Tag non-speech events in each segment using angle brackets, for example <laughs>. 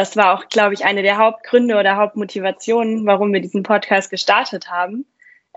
Das war auch, glaube ich, eine der Hauptgründe oder Hauptmotivationen, warum wir diesen Podcast gestartet haben,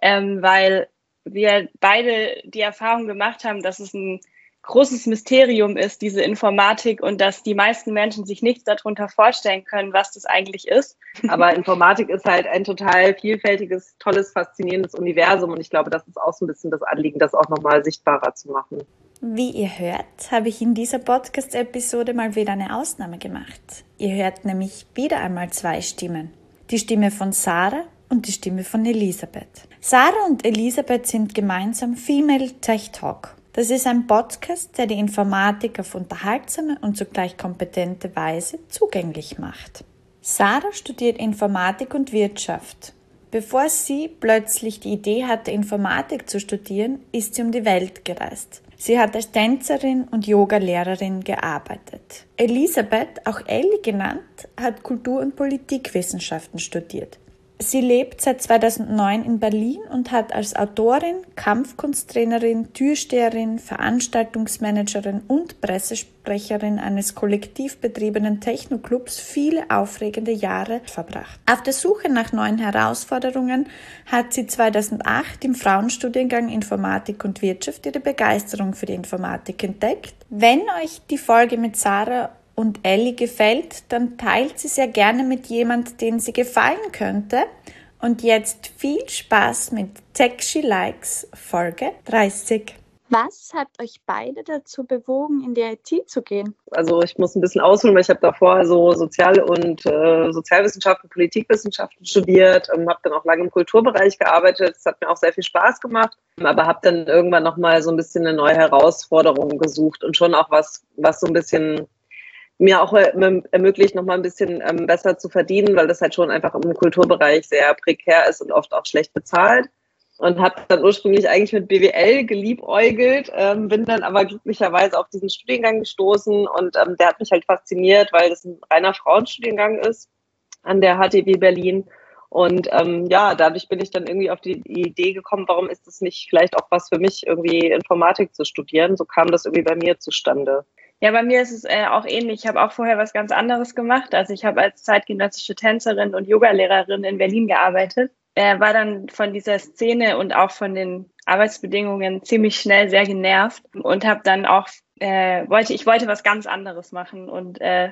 ähm, weil wir beide die Erfahrung gemacht haben, dass es ein großes Mysterium ist, diese Informatik, und dass die meisten Menschen sich nichts darunter vorstellen können, was das eigentlich ist. Aber Informatik ist halt ein total vielfältiges, tolles, faszinierendes Universum. Und ich glaube, das ist auch so ein bisschen das Anliegen, das auch nochmal sichtbarer zu machen. Wie ihr hört, habe ich in dieser Podcast-Episode mal wieder eine Ausnahme gemacht. Ihr hört nämlich wieder einmal zwei Stimmen. Die Stimme von Sarah und die Stimme von Elisabeth. Sarah und Elisabeth sind gemeinsam Female Tech Talk. Das ist ein Podcast, der die Informatik auf unterhaltsame und zugleich kompetente Weise zugänglich macht. Sarah studiert Informatik und Wirtschaft. Bevor sie plötzlich die Idee hatte, Informatik zu studieren, ist sie um die Welt gereist. Sie hat als Tänzerin und Yogalehrerin gearbeitet. Elisabeth, auch Ellie genannt, hat Kultur- und Politikwissenschaften studiert. Sie lebt seit 2009 in Berlin und hat als Autorin, Kampfkunsttrainerin, Türsteherin, Veranstaltungsmanagerin und Pressesprecherin eines kollektiv betriebenen Technoclubs viele aufregende Jahre verbracht. Auf der Suche nach neuen Herausforderungen hat sie 2008 im Frauenstudiengang Informatik und Wirtschaft ihre Begeisterung für die Informatik entdeckt. Wenn euch die Folge mit Sarah und Ellie gefällt, dann teilt sie sehr gerne mit jemand, den sie gefallen könnte. Und jetzt viel Spaß mit Tech She Likes Folge 30. Was hat euch beide dazu bewogen, in die IT zu gehen? Also ich muss ein bisschen ausholen, weil ich habe davor so Sozial- und äh, Sozialwissenschaften, Politikwissenschaften studiert, ähm, habe dann auch lange im Kulturbereich gearbeitet. Es hat mir auch sehr viel Spaß gemacht, aber habe dann irgendwann nochmal so ein bisschen eine neue Herausforderung gesucht und schon auch was, was so ein bisschen mir auch ermöglicht, noch mal ein bisschen ähm, besser zu verdienen, weil das halt schon einfach im Kulturbereich sehr prekär ist und oft auch schlecht bezahlt. Und habe dann ursprünglich eigentlich mit BWL geliebäugelt, ähm, bin dann aber glücklicherweise auf diesen Studiengang gestoßen und ähm, der hat mich halt fasziniert, weil das ein reiner Frauenstudiengang ist an der HTW Berlin. Und ähm, ja, dadurch bin ich dann irgendwie auf die Idee gekommen, warum ist es nicht vielleicht auch was für mich, irgendwie Informatik zu studieren. So kam das irgendwie bei mir zustande. Ja, bei mir ist es äh, auch ähnlich. Ich habe auch vorher was ganz anderes gemacht. Also ich habe als zeitgenössische Tänzerin und Yogalehrerin in Berlin gearbeitet. Äh, war dann von dieser Szene und auch von den Arbeitsbedingungen ziemlich schnell sehr genervt und habe dann auch äh, wollte ich wollte was ganz anderes machen und äh,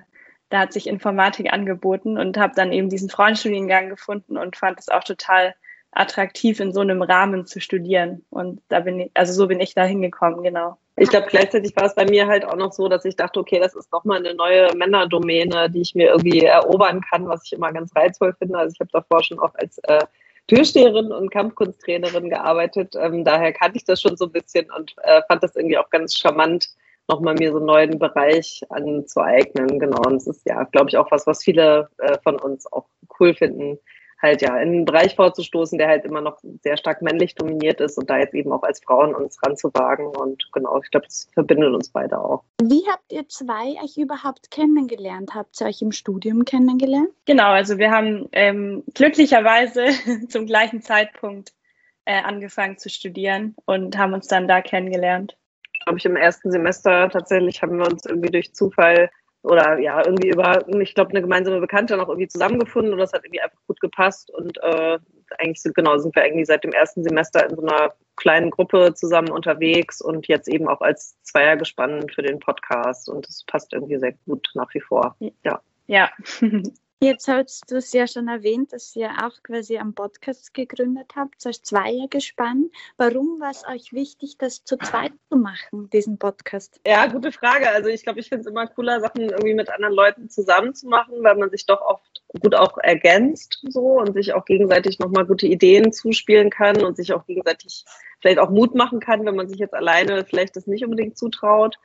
da hat sich Informatik angeboten und habe dann eben diesen Frauenstudiengang gefunden und fand es auch total attraktiv in so einem Rahmen zu studieren und da bin ich also so bin ich da hingekommen genau ich glaube, gleichzeitig war es bei mir halt auch noch so, dass ich dachte, okay, das ist nochmal eine neue Männerdomäne, die ich mir irgendwie erobern kann, was ich immer ganz reizvoll finde. Also ich habe davor schon auch als äh, Türsteherin und Kampfkunsttrainerin gearbeitet. Ähm, daher kannte ich das schon so ein bisschen und äh, fand das irgendwie auch ganz charmant, nochmal mir so einen neuen Bereich anzueignen. Genau. Und es ist ja, glaube ich, auch was, was viele äh, von uns auch cool finden, halt ja in einen Bereich vorzustoßen, der halt immer noch sehr stark männlich dominiert ist und da jetzt eben auch als Frauen uns ranzuwagen. Und genau, ich glaube, das verbindet uns beide auch. Wie habt ihr zwei euch überhaupt kennengelernt? Habt ihr euch im Studium kennengelernt? Genau, also wir haben ähm, glücklicherweise <laughs> zum gleichen Zeitpunkt äh, angefangen zu studieren und haben uns dann da kennengelernt. Glaube ich, im ersten Semester tatsächlich haben wir uns irgendwie durch Zufall oder ja, irgendwie über, ich glaube, eine gemeinsame Bekannte noch irgendwie zusammengefunden und das hat irgendwie einfach gut gepasst und äh, eigentlich sind, genau, sind wir eigentlich seit dem ersten Semester in so einer kleinen Gruppe zusammen unterwegs und jetzt eben auch als Zweier gespannt für den Podcast und das passt irgendwie sehr gut nach wie vor. Ja. Ja. <laughs> Jetzt hast du es ja schon erwähnt, dass ihr auch quasi am Podcast gegründet habt, als Zweiergespann. Warum war es euch wichtig, das zu zweit zu machen, diesen Podcast? Ja, gute Frage. Also ich glaube, ich finde es immer cooler, Sachen irgendwie mit anderen Leuten zusammen zu machen, weil man sich doch oft gut auch ergänzt so und sich auch gegenseitig nochmal gute Ideen zuspielen kann und sich auch gegenseitig vielleicht auch Mut machen kann, wenn man sich jetzt alleine vielleicht das nicht unbedingt zutraut.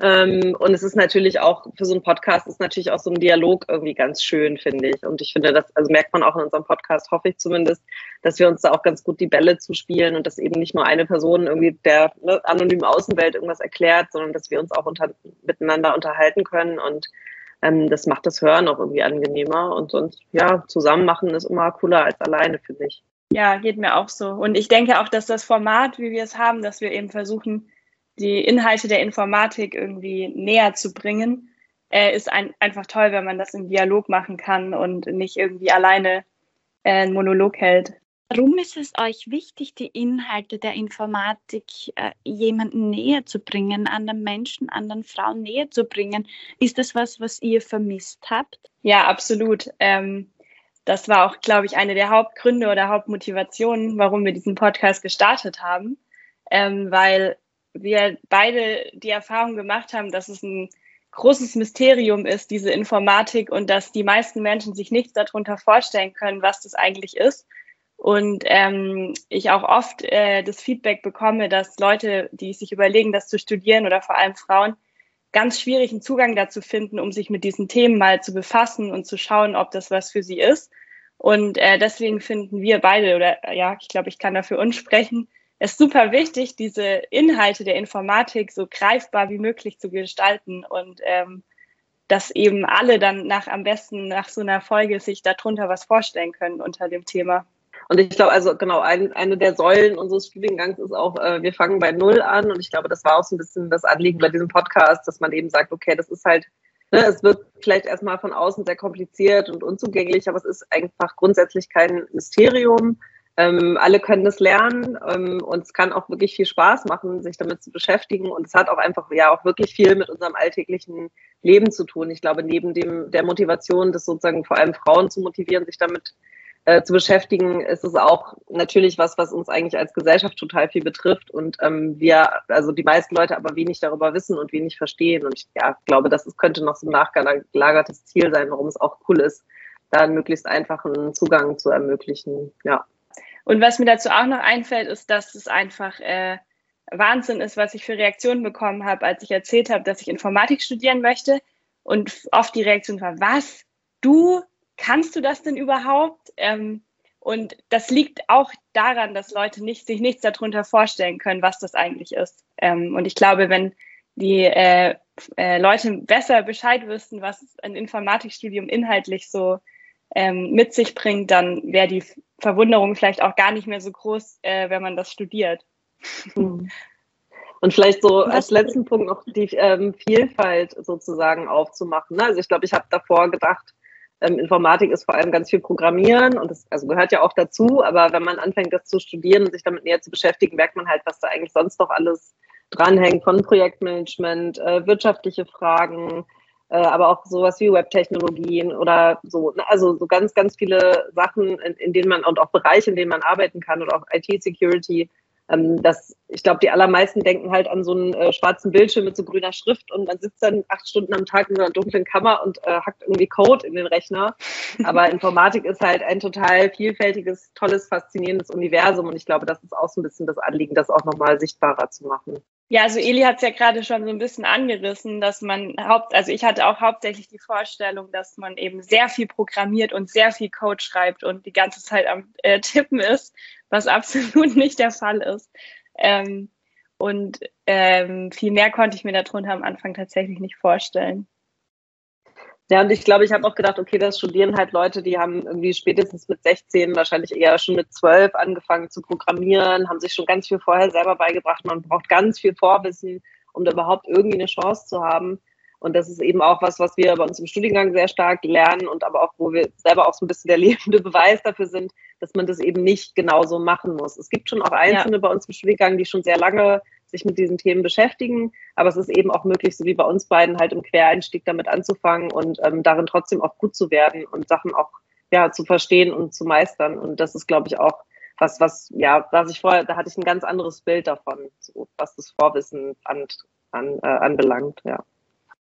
Ähm, und es ist natürlich auch, für so einen Podcast ist natürlich auch so ein Dialog irgendwie ganz schön, finde ich. Und ich finde, das also merkt man auch in unserem Podcast, hoffe ich zumindest, dass wir uns da auch ganz gut die Bälle zuspielen und dass eben nicht nur eine Person irgendwie der ne, anonymen Außenwelt irgendwas erklärt, sondern dass wir uns auch unter, miteinander unterhalten können und ähm, das macht das Hören auch irgendwie angenehmer. Und sonst, ja, zusammen machen ist immer cooler als alleine, finde ich. Ja, geht mir auch so. Und ich denke auch, dass das Format, wie wir es haben, dass wir eben versuchen, die Inhalte der Informatik irgendwie näher zu bringen, äh, ist ein, einfach toll, wenn man das im Dialog machen kann und nicht irgendwie alleine äh, einen Monolog hält. Warum ist es euch wichtig, die Inhalte der Informatik äh, jemandem näher zu bringen, anderen Menschen, anderen Frauen näher zu bringen? Ist das was, was ihr vermisst habt? Ja, absolut. Ähm, das war auch, glaube ich, eine der Hauptgründe oder Hauptmotivationen, warum wir diesen Podcast gestartet haben, ähm, weil wir beide die Erfahrung gemacht haben, dass es ein großes Mysterium ist, diese Informatik, und dass die meisten Menschen sich nichts darunter vorstellen können, was das eigentlich ist. Und ähm, ich auch oft äh, das Feedback bekomme, dass Leute, die sich überlegen, das zu studieren oder vor allem Frauen, ganz schwierigen Zugang dazu finden, um sich mit diesen Themen mal zu befassen und zu schauen, ob das was für sie ist. Und äh, deswegen finden wir beide, oder ja, ich glaube, ich kann dafür uns sprechen, es super wichtig, diese Inhalte der Informatik so greifbar wie möglich zu gestalten und ähm, dass eben alle dann nach am besten nach so einer Folge sich darunter was vorstellen können unter dem Thema. Und ich glaube, also genau, ein, eine der Säulen unseres Studiengangs ist auch, äh, wir fangen bei Null an. Und ich glaube, das war auch so ein bisschen das Anliegen bei diesem Podcast, dass man eben sagt, okay, das ist halt, ne, es wird vielleicht erstmal von außen sehr kompliziert und unzugänglich, aber es ist einfach grundsätzlich kein Mysterium. Ähm, alle können es lernen ähm, und es kann auch wirklich viel Spaß machen, sich damit zu beschäftigen. Und es hat auch einfach ja auch wirklich viel mit unserem alltäglichen Leben zu tun. Ich glaube, neben dem der Motivation, das sozusagen vor allem Frauen zu motivieren, sich damit äh, zu beschäftigen, ist es auch natürlich was, was uns eigentlich als Gesellschaft total viel betrifft und ähm, wir, also die meisten Leute aber wenig darüber wissen und wenig verstehen. Und ich ja, glaube, das ist, könnte noch so ein nachgelagertes Ziel sein, warum es auch cool ist, da einen möglichst einfachen Zugang zu ermöglichen. Ja. Und was mir dazu auch noch einfällt, ist, dass es einfach äh, Wahnsinn ist, was ich für Reaktionen bekommen habe, als ich erzählt habe, dass ich Informatik studieren möchte. Und oft die Reaktion war, was? Du kannst du das denn überhaupt? Ähm, und das liegt auch daran, dass Leute nicht, sich nichts darunter vorstellen können, was das eigentlich ist. Ähm, und ich glaube, wenn die äh, äh, Leute besser Bescheid wüssten, was ein Informatikstudium inhaltlich so ähm, mit sich bringt, dann wäre die Verwunderung vielleicht auch gar nicht mehr so groß, äh, wenn man das studiert. Und vielleicht so als letzten Punkt noch die ähm, Vielfalt sozusagen aufzumachen. Ne? Also ich glaube, ich habe davor gedacht, ähm, Informatik ist vor allem ganz viel Programmieren und das also gehört ja auch dazu, aber wenn man anfängt, das zu studieren und sich damit näher zu beschäftigen, merkt man halt, was da eigentlich sonst noch alles dranhängt, von Projektmanagement, äh, wirtschaftliche Fragen, aber auch sowas wie Webtechnologien oder so. Ne? Also so ganz, ganz viele Sachen, in, in denen man und auch Bereiche, in denen man arbeiten kann oder auch IT-Security ähm, das, ich glaube, die allermeisten denken halt an so einen äh, schwarzen Bildschirm mit so grüner Schrift und man sitzt dann acht Stunden am Tag in so einer dunklen Kammer und äh, hackt irgendwie Code in den Rechner. <laughs> Aber Informatik ist halt ein total vielfältiges, tolles, faszinierendes Universum und ich glaube, das ist auch so ein bisschen das Anliegen, das auch nochmal sichtbarer zu machen. Ja, also Eli hat es ja gerade schon so ein bisschen angerissen, dass man haupt, also ich hatte auch hauptsächlich die Vorstellung, dass man eben sehr viel programmiert und sehr viel Code schreibt und die ganze Zeit am äh, Tippen ist, was <laughs> absolut nicht der Fall ist. Ähm, und ähm, viel mehr konnte ich mir darunter am Anfang tatsächlich nicht vorstellen. Ja, und ich glaube, ich habe auch gedacht, okay, das studieren halt Leute, die haben irgendwie spätestens mit 16, wahrscheinlich eher schon mit 12 angefangen zu programmieren, haben sich schon ganz viel vorher selber beigebracht. Man braucht ganz viel Vorwissen, um da überhaupt irgendwie eine Chance zu haben. Und das ist eben auch was, was wir bei uns im Studiengang sehr stark lernen und aber auch, wo wir selber auch so ein bisschen der <laughs> lebende Beweis dafür sind, dass man das eben nicht genauso machen muss. Es gibt schon auch Einzelne ja. bei uns im Studiengang, die schon sehr lange sich mit diesen Themen beschäftigen. Aber es ist eben auch möglich, so wie bei uns beiden, halt im Quereinstieg damit anzufangen und ähm, darin trotzdem auch gut zu werden und Sachen auch ja, zu verstehen und zu meistern. Und das ist, glaube ich, auch was, was, ja, was ich vorher, da hatte ich ein ganz anderes Bild davon, so, was das Vorwissen an, an, äh, anbelangt, ja.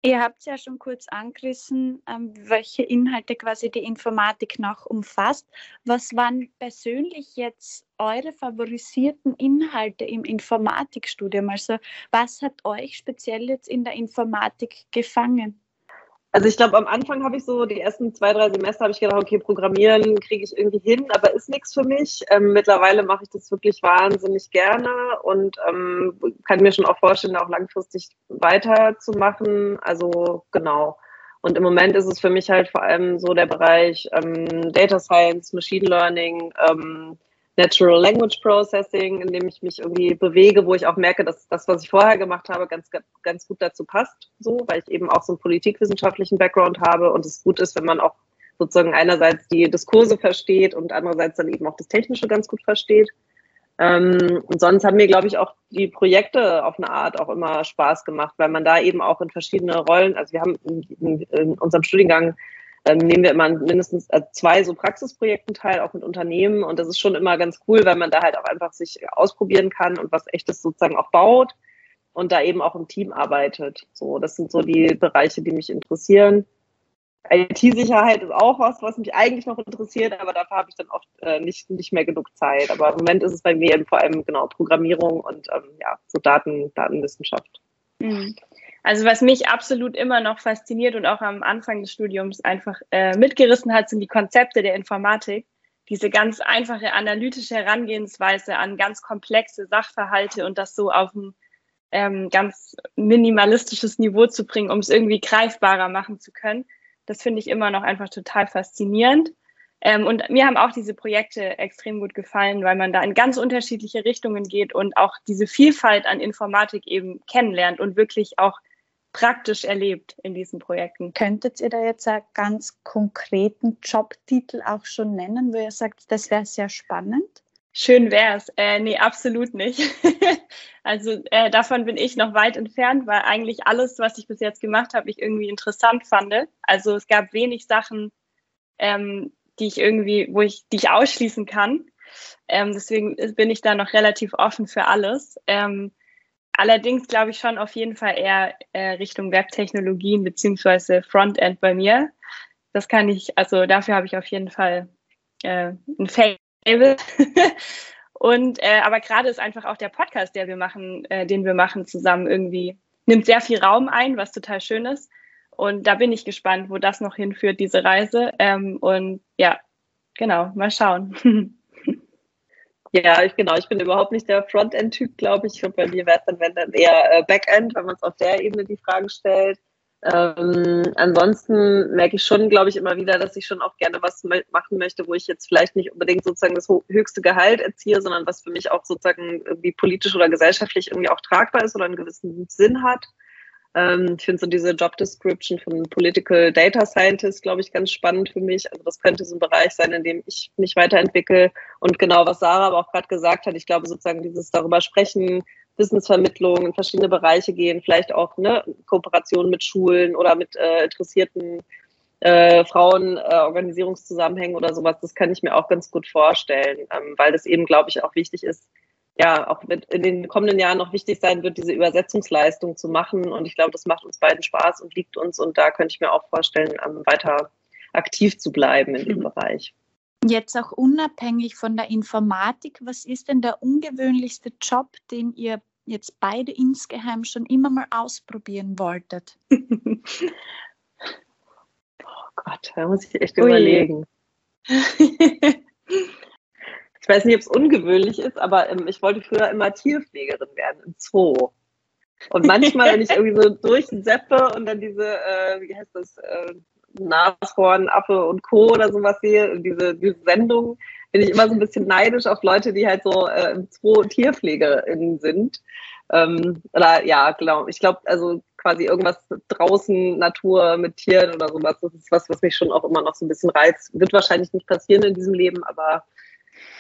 Ihr habt es ja schon kurz angerissen, ähm, welche Inhalte quasi die Informatik noch umfasst. Was waren persönlich jetzt eure favorisierten Inhalte im Informatikstudium? Also was hat euch speziell jetzt in der Informatik gefangen? Also ich glaube, am Anfang habe ich so die ersten zwei, drei Semester habe ich gedacht, okay, Programmieren kriege ich irgendwie hin, aber ist nichts für mich. Ähm, mittlerweile mache ich das wirklich wahnsinnig gerne und ähm, kann mir schon auch vorstellen, auch langfristig weiterzumachen. Also genau. Und im Moment ist es für mich halt vor allem so der Bereich ähm, Data Science, Machine Learning, ähm, Natural Language Processing, in dem ich mich irgendwie bewege, wo ich auch merke, dass das, was ich vorher gemacht habe, ganz, ganz gut dazu passt, so, weil ich eben auch so einen politikwissenschaftlichen Background habe und es gut ist, wenn man auch sozusagen einerseits die Diskurse versteht und andererseits dann eben auch das Technische ganz gut versteht. Ähm, und sonst haben mir, glaube ich, auch die Projekte auf eine Art auch immer Spaß gemacht, weil man da eben auch in verschiedene Rollen, also wir haben in, in, in unserem Studiengang ähm, nehmen wir immer mindestens äh, zwei so Praxisprojekten teil, auch mit Unternehmen. Und das ist schon immer ganz cool, weil man da halt auch einfach sich ausprobieren kann und was echtes sozusagen auch baut und da eben auch im Team arbeitet. So, das sind so die Bereiche, die mich interessieren. IT-Sicherheit ist auch was, was mich eigentlich noch interessiert, aber dafür habe ich dann oft äh, nicht, nicht mehr genug Zeit. Aber im Moment ist es bei mir eben vor allem genau Programmierung und ähm, ja, so Daten, Datenwissenschaft. Mhm. Also was mich absolut immer noch fasziniert und auch am Anfang des Studiums einfach äh, mitgerissen hat, sind die Konzepte der Informatik. Diese ganz einfache analytische Herangehensweise an ganz komplexe Sachverhalte und das so auf ein ähm, ganz minimalistisches Niveau zu bringen, um es irgendwie greifbarer machen zu können. Das finde ich immer noch einfach total faszinierend. Ähm, und mir haben auch diese Projekte extrem gut gefallen, weil man da in ganz unterschiedliche Richtungen geht und auch diese Vielfalt an Informatik eben kennenlernt und wirklich auch praktisch erlebt in diesen Projekten. Könntet ihr da jetzt einen ganz konkreten Jobtitel auch schon nennen, wo ihr sagt, das wäre sehr spannend? Schön wär's. Äh, nee, absolut nicht. <laughs> also äh, davon bin ich noch weit entfernt, weil eigentlich alles, was ich bis jetzt gemacht habe, ich irgendwie interessant fand. Also es gab wenig Sachen, ähm, die ich irgendwie, wo ich, die ich ausschließen kann. Ähm, deswegen bin ich da noch relativ offen für alles. Ähm, Allerdings glaube ich schon auf jeden Fall eher äh, Richtung Webtechnologien beziehungsweise Frontend bei mir. Das kann ich, also dafür habe ich auf jeden Fall äh, ein Fable. <laughs> Und äh, aber gerade ist einfach auch der Podcast, der wir machen, äh, den wir machen zusammen irgendwie nimmt sehr viel Raum ein, was total schön ist. Und da bin ich gespannt, wo das noch hinführt, diese Reise. Ähm, und ja, genau, mal schauen. <laughs> Ja, ich, genau. Ich bin überhaupt nicht der Frontend-Typ, glaube ich. Und bei mir wäre es dann, wenn dann eher äh, Backend, wenn man es auf der Ebene die Fragen stellt. Ähm, ansonsten merke ich schon, glaube ich, immer wieder, dass ich schon auch gerne was machen möchte, wo ich jetzt vielleicht nicht unbedingt sozusagen das höchste Gehalt erziehe, sondern was für mich auch sozusagen irgendwie politisch oder gesellschaftlich irgendwie auch tragbar ist oder einen gewissen Sinn hat. Ähm, ich finde so diese Job Description von Political Data Scientist, glaube ich, ganz spannend für mich. Also das könnte so ein Bereich sein, in dem ich mich weiterentwickle. Und genau, was Sarah aber auch gerade gesagt hat, ich glaube sozusagen dieses darüber sprechen, Wissensvermittlung in verschiedene Bereiche gehen, vielleicht auch ne, Kooperation mit Schulen oder mit äh, interessierten äh, Frauen, äh, Organisierungszusammenhängen oder sowas, das kann ich mir auch ganz gut vorstellen, ähm, weil das eben, glaube ich, auch wichtig ist, ja auch in den kommenden Jahren noch wichtig sein wird, diese Übersetzungsleistung zu machen. Und ich glaube, das macht uns beiden Spaß und liegt uns. Und da könnte ich mir auch vorstellen, ähm, weiter aktiv zu bleiben in dem mhm. Bereich. Jetzt auch unabhängig von der Informatik, was ist denn der ungewöhnlichste Job, den ihr jetzt beide insgeheim schon immer mal ausprobieren wolltet? <laughs> oh Gott, da muss ich echt Ui. überlegen. <laughs> ich weiß nicht, ob es ungewöhnlich ist, aber ähm, ich wollte früher immer Tierpflegerin werden im Zoo. Und manchmal, wenn ich irgendwie so durchseppe und dann diese, äh, wie heißt das, äh, Nashorn, Affe und Co. oder sowas sehe, diese, diese Sendung, bin ich immer so ein bisschen neidisch auf Leute, die halt so äh, im Zoo TierpflegerInnen sind. Ähm, oder ja, genau. Ich glaube, also quasi irgendwas draußen, Natur mit Tieren oder sowas, das ist was, was mich schon auch immer noch so ein bisschen reizt. Wird wahrscheinlich nicht passieren in diesem Leben, aber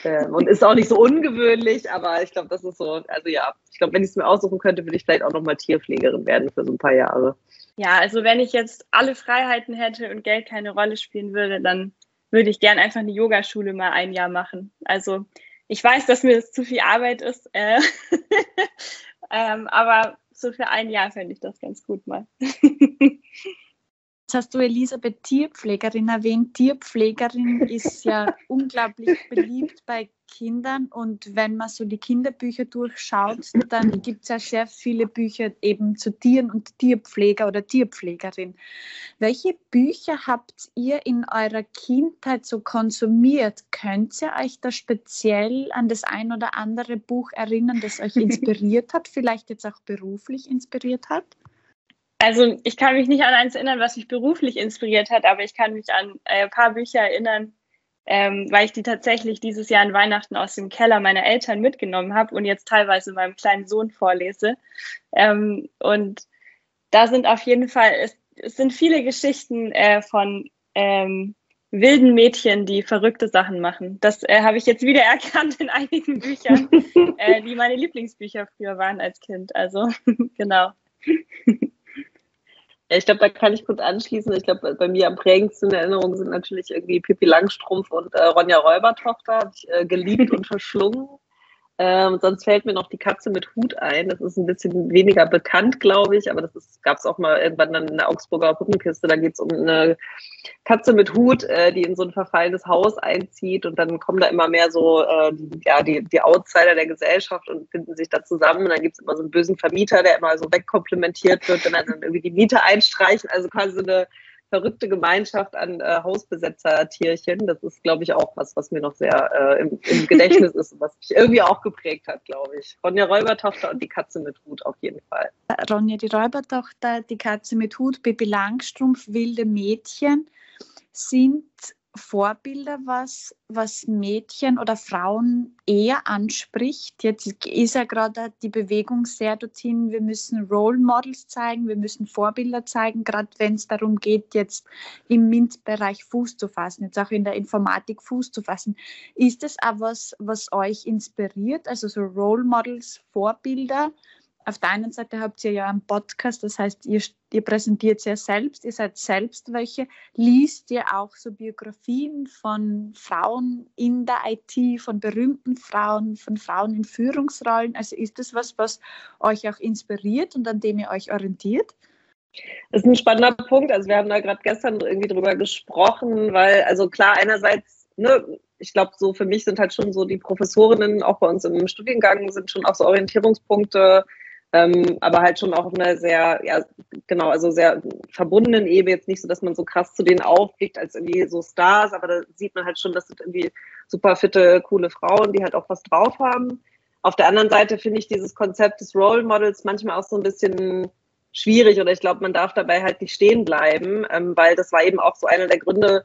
ähm, und ist auch nicht so ungewöhnlich, aber ich glaube, das ist so, also ja, ich glaube, wenn ich es mir aussuchen könnte, würde ich vielleicht auch nochmal Tierpflegerin werden für so ein paar Jahre. Ja, also wenn ich jetzt alle Freiheiten hätte und Geld keine Rolle spielen würde, dann würde ich gern einfach eine Yogaschule mal ein Jahr machen. Also ich weiß, dass mir das zu viel Arbeit ist, äh, <laughs> ähm, aber so für ein Jahr fände ich das ganz gut mal. <laughs> Jetzt hast du Elisabeth Tierpflegerin erwähnt. Tierpflegerin <laughs> ist ja unglaublich beliebt bei Kindern und wenn man so die Kinderbücher durchschaut, dann gibt es ja sehr viele Bücher eben zu Tieren und Tierpfleger oder Tierpflegerin. Welche Bücher habt ihr in eurer Kindheit so konsumiert? Könnt ihr euch da speziell an das ein oder andere Buch erinnern, das euch <laughs> inspiriert hat, vielleicht jetzt auch beruflich inspiriert hat? Also ich kann mich nicht an eins erinnern, was mich beruflich inspiriert hat, aber ich kann mich an äh, ein paar Bücher erinnern, ähm, weil ich die tatsächlich dieses Jahr an Weihnachten aus dem Keller meiner Eltern mitgenommen habe und jetzt teilweise meinem kleinen Sohn vorlese. Ähm, und da sind auf jeden Fall, es, es sind viele Geschichten äh, von ähm, wilden Mädchen, die verrückte Sachen machen. Das äh, habe ich jetzt wieder <laughs> erkannt in einigen Büchern, äh, die meine Lieblingsbücher früher waren als Kind. Also <laughs> genau. Ich glaube, da kann ich kurz anschließen. Ich glaube, bei mir am prägendsten in Erinnerung sind natürlich irgendwie Pippi Langstrumpf und äh, Ronja Räubertochter. Habe ich äh, geliebt und verschlungen. Ähm, sonst fällt mir noch die Katze mit Hut ein. Das ist ein bisschen weniger bekannt, glaube ich, aber das gab es auch mal irgendwann dann in der Augsburger Puppenkiste. Da geht es um eine Katze mit Hut, äh, die in so ein verfallenes Haus einzieht und dann kommen da immer mehr so äh, ja, die, die Outsider der Gesellschaft und finden sich da zusammen. Und dann gibt es immer so einen bösen Vermieter, der immer so wegkomplimentiert wird und dann irgendwie die Miete einstreichen. Also quasi so eine verrückte Gemeinschaft an äh, Hausbesetzer-Tierchen. Das ist, glaube ich, auch was, was mir noch sehr äh, im, im <laughs> Gedächtnis ist und was mich irgendwie auch geprägt hat, glaube ich. Ronja Räubertochter und die Katze mit Hut auf jeden Fall. Ronja die Räubertochter, die Katze mit Hut, Bibi Langstrumpf, wilde Mädchen sind Vorbilder, was, was Mädchen oder Frauen eher anspricht. Jetzt ist ja gerade die Bewegung sehr dorthin, wir müssen Role Models zeigen, wir müssen Vorbilder zeigen, gerade wenn es darum geht, jetzt im MINT-Bereich Fuß zu fassen, jetzt auch in der Informatik Fuß zu fassen. Ist das auch was, was euch inspiriert, also so Role Models, Vorbilder? Auf der einen Seite habt ihr ja einen Podcast, das heißt, ihr, ihr präsentiert ja selbst, ihr seid selbst welche. Liest ihr auch so Biografien von Frauen in der IT, von berühmten Frauen, von Frauen in Führungsrollen? Also ist das was, was euch auch inspiriert und an dem ihr euch orientiert? Das ist ein spannender Punkt. Also wir haben da gerade gestern irgendwie drüber gesprochen, weil, also klar, einerseits, ne, ich glaube, so für mich sind halt schon so die Professorinnen auch bei uns im Studiengang sind schon auch so Orientierungspunkte, ähm, aber halt schon auch auf einer sehr, ja, genau, also sehr verbundenen Ebene. Jetzt nicht so, dass man so krass zu denen aufblickt als irgendwie so Stars, aber da sieht man halt schon, das sind irgendwie super fitte, coole Frauen, die halt auch was drauf haben. Auf der anderen Seite finde ich dieses Konzept des Role Models manchmal auch so ein bisschen schwierig oder ich glaube, man darf dabei halt nicht stehen bleiben, ähm, weil das war eben auch so einer der Gründe,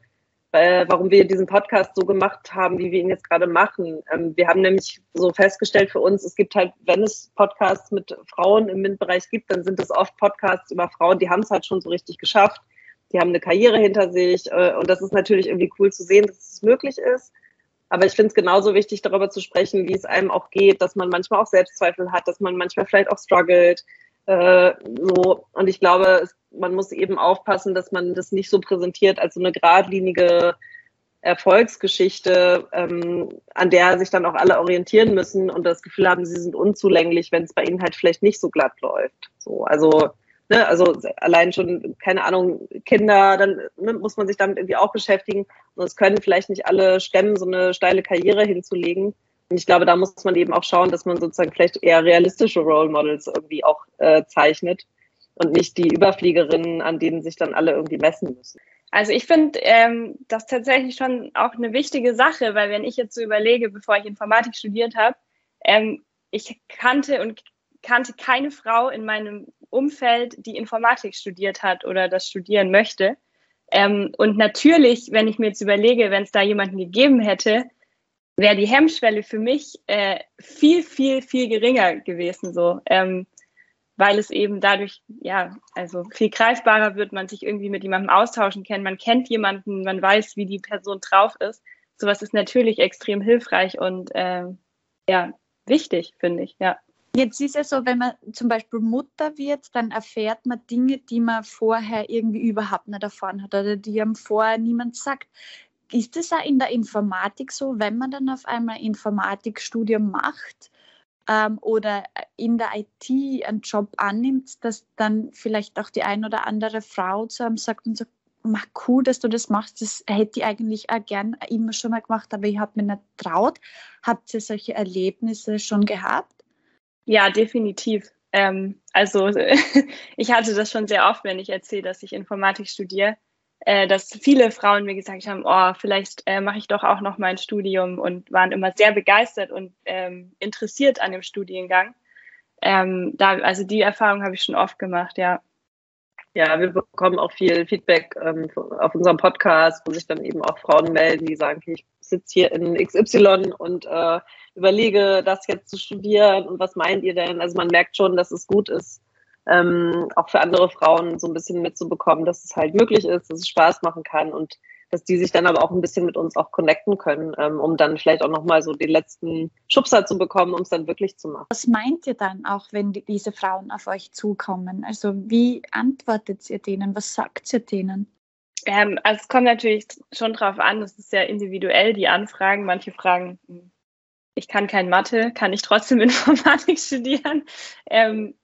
äh, warum wir diesen Podcast so gemacht haben, wie wir ihn jetzt gerade machen. Ähm, wir haben nämlich so festgestellt für uns, es gibt halt, wenn es Podcasts mit Frauen im MINT-Bereich gibt, dann sind es oft Podcasts über Frauen, die haben es halt schon so richtig geschafft. Die haben eine Karriere hinter sich äh, und das ist natürlich irgendwie cool zu sehen, dass es möglich ist. Aber ich finde es genauso wichtig, darüber zu sprechen, wie es einem auch geht, dass man manchmal auch Selbstzweifel hat, dass man manchmal vielleicht auch struggelt. Äh, so. Und ich glaube, es man muss eben aufpassen, dass man das nicht so präsentiert als so eine geradlinige Erfolgsgeschichte, ähm, an der sich dann auch alle orientieren müssen und das Gefühl haben, sie sind unzulänglich, wenn es bei ihnen halt vielleicht nicht so glatt läuft. So, also, ne, also allein schon, keine Ahnung, Kinder, dann ne, muss man sich damit irgendwie auch beschäftigen. Und es können vielleicht nicht alle stemmen, so eine steile Karriere hinzulegen. Und ich glaube, da muss man eben auch schauen, dass man sozusagen vielleicht eher realistische Role Models irgendwie auch äh, zeichnet und nicht die Überfliegerinnen, an denen sich dann alle irgendwie messen müssen. Also ich finde ähm, das tatsächlich schon auch eine wichtige Sache, weil wenn ich jetzt so überlege, bevor ich Informatik studiert habe, ähm, ich kannte und kannte keine Frau in meinem Umfeld, die Informatik studiert hat oder das studieren möchte. Ähm, und natürlich, wenn ich mir jetzt überlege, wenn es da jemanden gegeben hätte, wäre die Hemmschwelle für mich äh, viel, viel, viel geringer gewesen. So. Ähm, weil es eben dadurch, ja, also viel greifbarer wird, man sich irgendwie mit jemandem austauschen kann, man kennt jemanden, man weiß, wie die Person drauf ist. Sowas ist natürlich extrem hilfreich und äh, ja, wichtig, finde ich, ja. Jetzt ist es so, wenn man zum Beispiel Mutter wird, dann erfährt man Dinge, die man vorher irgendwie überhaupt nicht erfahren hat oder die einem vorher niemand sagt. Ist es auch in der Informatik so, wenn man dann auf einmal Informatikstudium macht, ähm, oder in der IT einen Job annimmt, dass dann vielleicht auch die ein oder andere Frau zu einem sagt und sagt, mach cool, dass du das machst. Das hätte ich eigentlich auch gern immer schon mal gemacht, aber ich habe mir nicht traut. Habt ihr solche Erlebnisse schon gehabt? Ja, definitiv. Ähm, also <laughs> ich hatte das schon sehr oft, wenn ich erzähle, dass ich Informatik studiere, äh, dass viele Frauen mir gesagt haben, oh, vielleicht äh, mache ich doch auch noch mein Studium und waren immer sehr begeistert und ähm, interessiert an dem Studiengang. Ähm, da, also die Erfahrung habe ich schon oft gemacht, ja. Ja, wir bekommen auch viel Feedback ähm, auf unserem Podcast, wo sich dann eben auch Frauen melden, die sagen, ich sitze hier in XY und äh, überlege, das jetzt zu studieren und was meint ihr denn? Also man merkt schon, dass es gut ist, ähm, auch für andere Frauen so ein bisschen mitzubekommen, dass es halt möglich ist, dass es Spaß machen kann und dass die sich dann aber auch ein bisschen mit uns auch connecten können, ähm, um dann vielleicht auch nochmal so den letzten Schubser zu bekommen, um es dann wirklich zu machen. Was meint ihr dann auch, wenn die, diese Frauen auf euch zukommen? Also wie antwortet ihr denen? Was sagt ihr denen? Ähm, also es kommt natürlich schon drauf an, es ist sehr individuell, die Anfragen. Manche fragen, hm, ich kann kein Mathe, kann ich trotzdem <laughs> Informatik studieren? Ähm,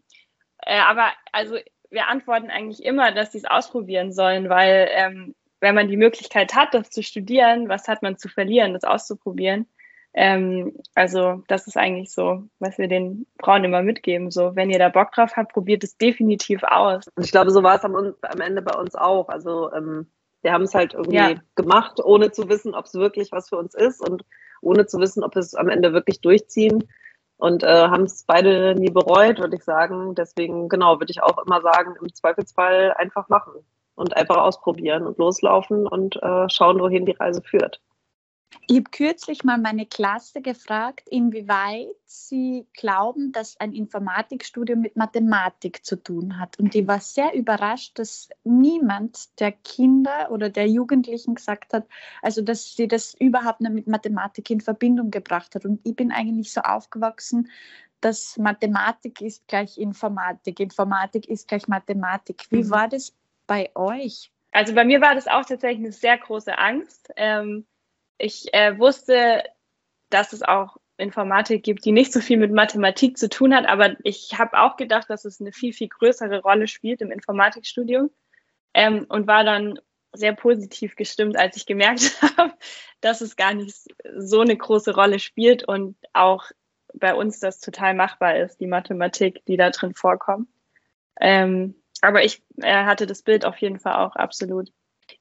äh, aber also wir antworten eigentlich immer, dass sie es ausprobieren sollen, weil ähm, wenn man die Möglichkeit hat, das zu studieren, was hat man zu verlieren, das auszuprobieren? Ähm, also das ist eigentlich so, was wir den Frauen immer mitgeben. So, wenn ihr da Bock drauf habt, probiert es definitiv aus. Und ich glaube, so war es am, am Ende bei uns auch. Also ähm, wir haben es halt irgendwie ja. gemacht, ohne zu wissen, ob es wirklich was für uns ist und ohne zu wissen, ob wir es am Ende wirklich durchziehen. Und äh, haben es beide nie bereut, würde ich sagen. Deswegen, genau, würde ich auch immer sagen, im Zweifelsfall einfach machen und einfach ausprobieren und loslaufen und äh, schauen, wohin die Reise führt. Ich habe kürzlich mal meine Klasse gefragt, inwieweit sie glauben, dass ein Informatikstudium mit Mathematik zu tun hat. Und ich war sehr überrascht, dass niemand der Kinder oder der Jugendlichen gesagt hat, also dass sie das überhaupt nicht mit Mathematik in Verbindung gebracht hat. Und ich bin eigentlich so aufgewachsen, dass Mathematik ist gleich Informatik, Informatik ist gleich Mathematik. Wie mhm. war das bei euch? Also bei mir war das auch tatsächlich eine sehr große Angst. Ähm, ich äh, wusste, dass es auch Informatik gibt, die nicht so viel mit Mathematik zu tun hat, aber ich habe auch gedacht, dass es eine viel, viel größere Rolle spielt im Informatikstudium ähm, und war dann sehr positiv gestimmt, als ich gemerkt <laughs> habe, dass es gar nicht so eine große Rolle spielt und auch bei uns das total machbar ist, die Mathematik, die da drin vorkommt. Ähm, aber ich äh, hatte das Bild auf jeden Fall auch absolut.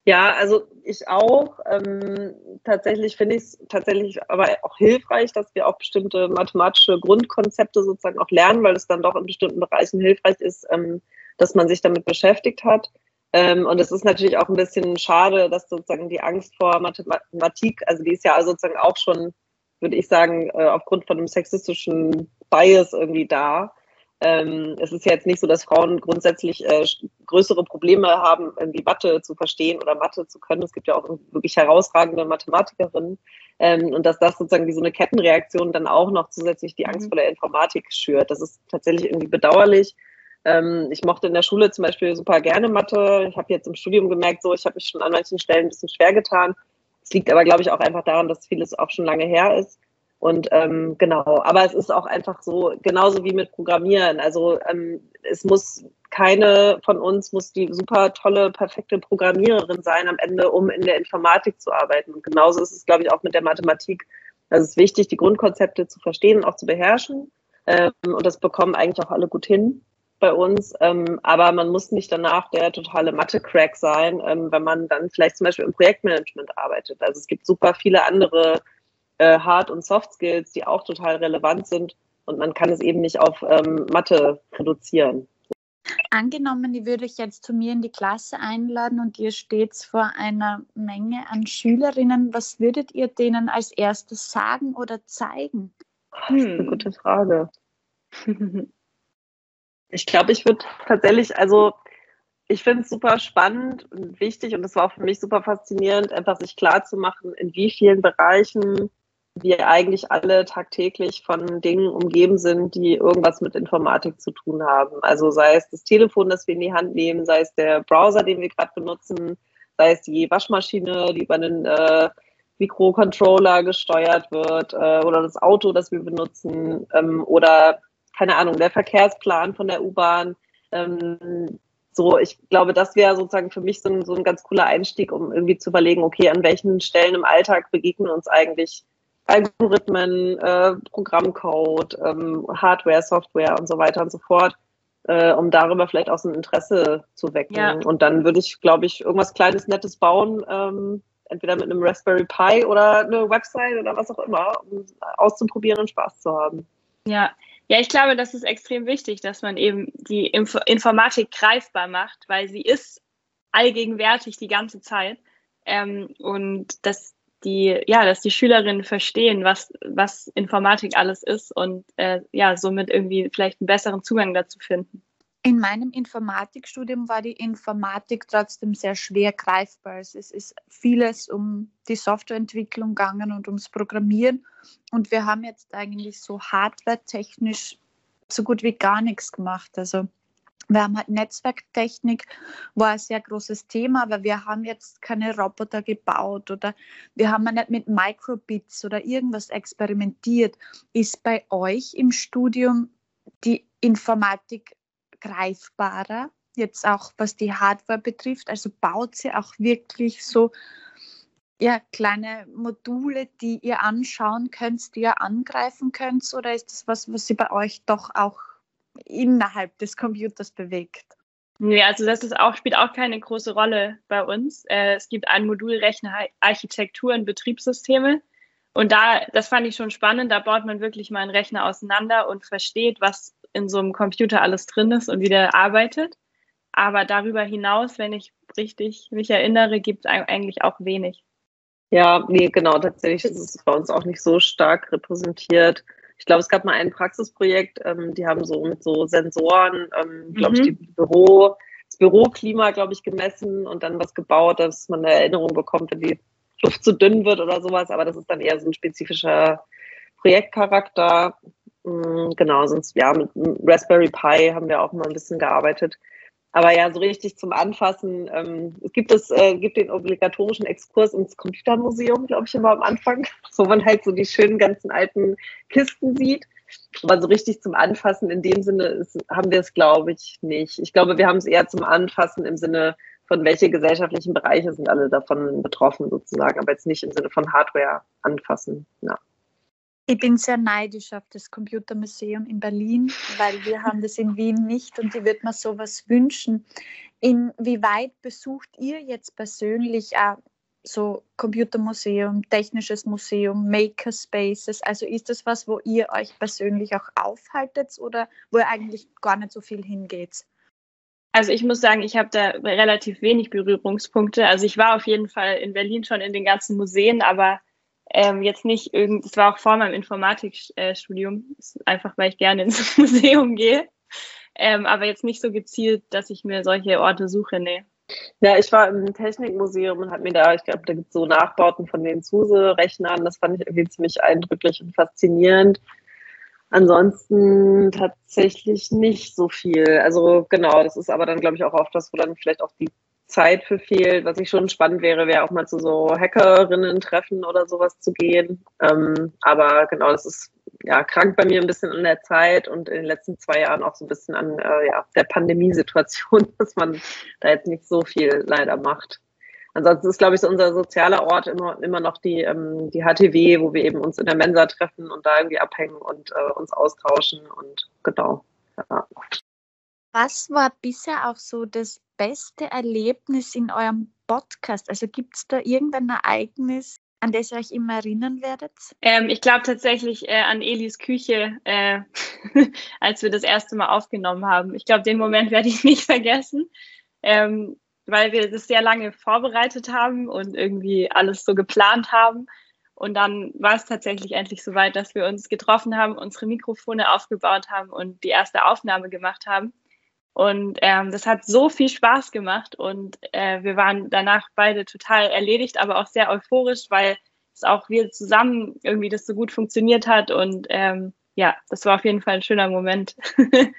Ja, also ich auch. Ähm, tatsächlich finde ich es tatsächlich aber auch hilfreich, dass wir auch bestimmte mathematische Grundkonzepte sozusagen auch lernen, weil es dann doch in bestimmten Bereichen hilfreich ist, ähm, dass man sich damit beschäftigt hat. Ähm, und es ist natürlich auch ein bisschen schade, dass sozusagen die Angst vor Mathematik, also die ist ja sozusagen auch schon, würde ich sagen, äh, aufgrund von einem sexistischen Bias irgendwie da. Ähm, es ist ja jetzt nicht so, dass Frauen grundsätzlich äh, größere Probleme haben, irgendwie Mathe zu verstehen oder Mathe zu können. Es gibt ja auch wirklich herausragende Mathematikerinnen. Ähm, und dass das sozusagen wie so eine Kettenreaktion dann auch noch zusätzlich die Angst mhm. vor der Informatik schürt. Das ist tatsächlich irgendwie bedauerlich. Ähm, ich mochte in der Schule zum Beispiel super gerne Mathe. Ich habe jetzt im Studium gemerkt, so ich habe mich schon an manchen Stellen ein bisschen schwer getan. Es liegt aber, glaube ich, auch einfach daran, dass vieles auch schon lange her ist. Und ähm, genau, aber es ist auch einfach so, genauso wie mit Programmieren. Also ähm, es muss keine von uns muss die super tolle, perfekte Programmiererin sein am Ende, um in der Informatik zu arbeiten. Und genauso ist es, glaube ich, auch mit der Mathematik. Also es ist wichtig, die Grundkonzepte zu verstehen und auch zu beherrschen. Ähm, und das bekommen eigentlich auch alle gut hin bei uns. Ähm, aber man muss nicht danach der totale Mathe-Crack sein, ähm, wenn man dann vielleicht zum Beispiel im Projektmanagement arbeitet. Also es gibt super viele andere äh, Hard- und Soft Skills, die auch total relevant sind. Und man kann es eben nicht auf ähm, Mathe reduzieren. Angenommen, ich würde euch jetzt zu mir in die Klasse einladen und ihr steht vor einer Menge an Schülerinnen. Was würdet ihr denen als erstes sagen oder zeigen? Das ist eine hm. gute Frage. <laughs> Ich glaube, ich würde tatsächlich, also ich finde es super spannend und wichtig und es war auch für mich super faszinierend, einfach sich klar zu machen, in wie vielen Bereichen wir eigentlich alle tagtäglich von Dingen umgeben sind, die irgendwas mit Informatik zu tun haben. Also sei es das Telefon, das wir in die Hand nehmen, sei es der Browser, den wir gerade benutzen, sei es die Waschmaschine, die über einen äh, Mikrocontroller gesteuert wird, äh, oder das Auto, das wir benutzen, ähm, oder keine Ahnung, der Verkehrsplan von der U-Bahn. Ähm, so, ich glaube, das wäre sozusagen für mich so ein, so ein ganz cooler Einstieg, um irgendwie zu überlegen, okay, an welchen Stellen im Alltag begegnen uns eigentlich Algorithmen, äh, Programmcode, ähm, Hardware, Software und so weiter und so fort, äh, um darüber vielleicht auch so ein Interesse zu wecken. Ja. Und dann würde ich, glaube ich, irgendwas Kleines, Nettes bauen, ähm, entweder mit einem Raspberry Pi oder eine Website oder was auch immer, um auszuprobieren und Spaß zu haben. Ja, Ja, ich glaube, das ist extrem wichtig, dass man eben die Inf Informatik greifbar macht, weil sie ist allgegenwärtig die ganze Zeit. Ähm, und dass die, ja, dass die Schülerinnen verstehen, was, was Informatik alles ist und äh, ja, somit irgendwie vielleicht einen besseren Zugang dazu finden. In meinem Informatikstudium war die Informatik trotzdem sehr schwer greifbar. Es ist vieles um die Softwareentwicklung gegangen und ums Programmieren. Und wir haben jetzt eigentlich so hardware-technisch so gut wie gar nichts gemacht. Also wir haben halt Netzwerktechnik, war ein sehr großes Thema, aber wir haben jetzt keine Roboter gebaut oder wir haben nicht mit Microbits oder irgendwas experimentiert. Ist bei euch im Studium die Informatik greifbarer, jetzt auch was die Hardware betrifft? Also baut sie auch wirklich so ja, kleine Module, die ihr anschauen könnt, die ihr angreifen könnt? Oder ist das was, was sie bei euch doch auch innerhalb des Computers bewegt? Nee, also das ist auch, spielt auch keine große Rolle bei uns. Äh, es gibt ein Modul Rechnerarchitektur und Betriebssysteme. Und da, das fand ich schon spannend, da baut man wirklich mal einen Rechner auseinander und versteht, was in so einem Computer alles drin ist und wie der arbeitet. Aber darüber hinaus, wenn ich richtig mich erinnere, gibt es eigentlich auch wenig. Ja, nee, genau, tatsächlich ist es bei uns auch nicht so stark repräsentiert. Ich glaube, es gab mal ein Praxisprojekt, ähm, die haben so mit so Sensoren, ähm, glaube mhm. ich, die Büro, das Büroklima, glaube ich, gemessen und dann was gebaut, dass man eine Erinnerung bekommt, wenn die Luft zu dünn wird oder sowas. Aber das ist dann eher so ein spezifischer Projektcharakter. Mm, genau, sonst ja, mit Raspberry Pi haben wir auch mal ein bisschen gearbeitet. Aber ja, so richtig zum Anfassen. Ähm, es gibt es äh, gibt den obligatorischen Exkurs ins Computermuseum, glaube ich, immer am Anfang, <laughs> wo man halt so die schönen ganzen alten Kisten sieht. Aber so richtig zum Anfassen in dem Sinne ist, haben wir es, glaube ich, nicht. Ich glaube, wir haben es eher zum Anfassen im Sinne von welche gesellschaftlichen Bereiche sind alle davon betroffen sozusagen, aber jetzt nicht im Sinne von Hardware anfassen. Ja. Ich bin sehr neidisch auf das Computermuseum in Berlin, weil wir haben das in Wien nicht und ich würde mir sowas wünschen. Inwieweit besucht ihr jetzt persönlich auch so Computermuseum, technisches Museum, Makerspaces? Also ist das was, wo ihr euch persönlich auch aufhaltet oder wo ihr eigentlich gar nicht so viel hingeht? Also ich muss sagen, ich habe da relativ wenig Berührungspunkte. Also ich war auf jeden Fall in Berlin schon in den ganzen Museen, aber ähm, jetzt nicht irgend, das war auch vor meinem Informatikstudium, einfach weil ich gerne ins <laughs> Museum gehe. Ähm, aber jetzt nicht so gezielt, dass ich mir solche Orte suche, nee. Ja, ich war im Technikmuseum und habe mir da, ich glaube, da gibt es so Nachbauten von den SUSE-Rechnern. Das fand ich irgendwie ziemlich eindrücklich und faszinierend. Ansonsten tatsächlich nicht so viel. Also genau, das ist aber dann, glaube ich, auch oft das, wo dann vielleicht auch die Zeit für fehlt. Was ich schon spannend wäre, wäre auch mal zu so Hackerinnen-Treffen oder sowas zu gehen. Ähm, aber genau, das ist ja krank bei mir ein bisschen an der Zeit und in den letzten zwei Jahren auch so ein bisschen an äh, ja, der Pandemiesituation, <laughs> dass man da jetzt nicht so viel leider macht. Ansonsten ist, glaube ich, so unser sozialer Ort immer, immer noch die, ähm, die HTW, wo wir eben uns in der Mensa treffen und da irgendwie abhängen und äh, uns austauschen und genau. Ja. Was war bisher auch so das beste Erlebnis in eurem Podcast? Also gibt es da irgendein Ereignis, an das ihr euch immer erinnern werdet? Ähm, ich glaube tatsächlich äh, an Elis Küche, äh, <laughs> als wir das erste Mal aufgenommen haben. Ich glaube, den Moment werde ich nicht <laughs> vergessen, ähm, weil wir das sehr lange vorbereitet haben und irgendwie alles so geplant haben. Und dann war es tatsächlich endlich soweit, dass wir uns getroffen haben, unsere Mikrofone aufgebaut haben und die erste Aufnahme gemacht haben. Und ähm, das hat so viel Spaß gemacht und äh, wir waren danach beide total erledigt, aber auch sehr euphorisch, weil es auch wir zusammen irgendwie das so gut funktioniert hat. Und ähm, ja, das war auf jeden Fall ein schöner Moment. <laughs>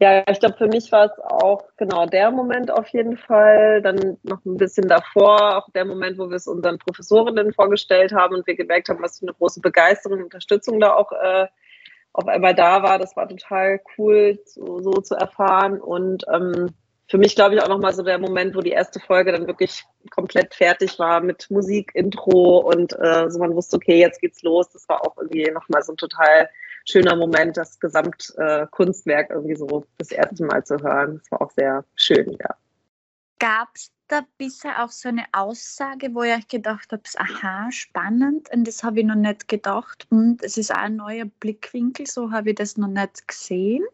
ja, ich glaube, für mich war es auch genau der Moment auf jeden Fall. Dann noch ein bisschen davor, auch der Moment, wo wir es unseren Professorinnen vorgestellt haben und wir gemerkt haben, was für eine große Begeisterung und Unterstützung da auch äh, auf einmal da war. Das war total cool, so, so zu erfahren. Und ähm, für mich, glaube ich, auch nochmal so der Moment, wo die erste Folge dann wirklich komplett fertig war mit Musik, Intro und äh, so man wusste, okay, jetzt geht's los. Das war auch irgendwie nochmal so ein total schöner Moment, das Gesamtkunstwerk äh, irgendwie so das erste Mal zu hören. Das war auch sehr schön, ja. Gab es da bisher auch so eine Aussage, wo ihr euch gedacht habt, aha, spannend, und das habe ich noch nicht gedacht und es ist auch ein neuer Blickwinkel, so habe ich das noch nicht gesehen?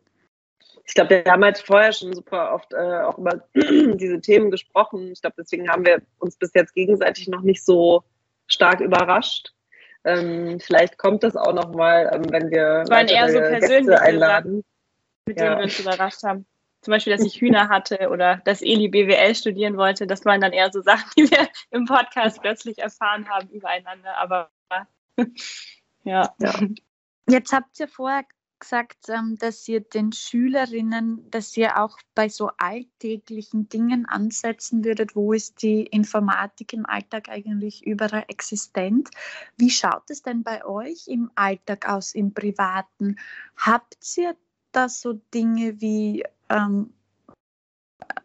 Ich glaube, wir haben halt vorher schon super oft äh, auch über <clears throat> diese Themen gesprochen. Ich glaube, deswegen haben wir uns bis jetzt gegenseitig noch nicht so stark überrascht. Ähm, vielleicht kommt das auch noch mal, ähm, wenn wir das waren eher so persönliche einladen. Sachen, mit ja. denen wir uns überrascht haben. Zum Beispiel, dass ich Hühner hatte oder dass Eli BWL studieren wollte. Das waren dann eher so Sachen, <laughs> die wir im Podcast plötzlich erfahren haben übereinander. Aber <laughs> ja. ja. Jetzt habt ihr vorher gesagt, ähm, dass ihr den Schülerinnen, dass ihr auch bei so alltäglichen Dingen ansetzen würdet, wo ist die Informatik im Alltag eigentlich überall existent. Wie schaut es denn bei euch im Alltag aus, im Privaten? Habt ihr da so Dinge wie ähm,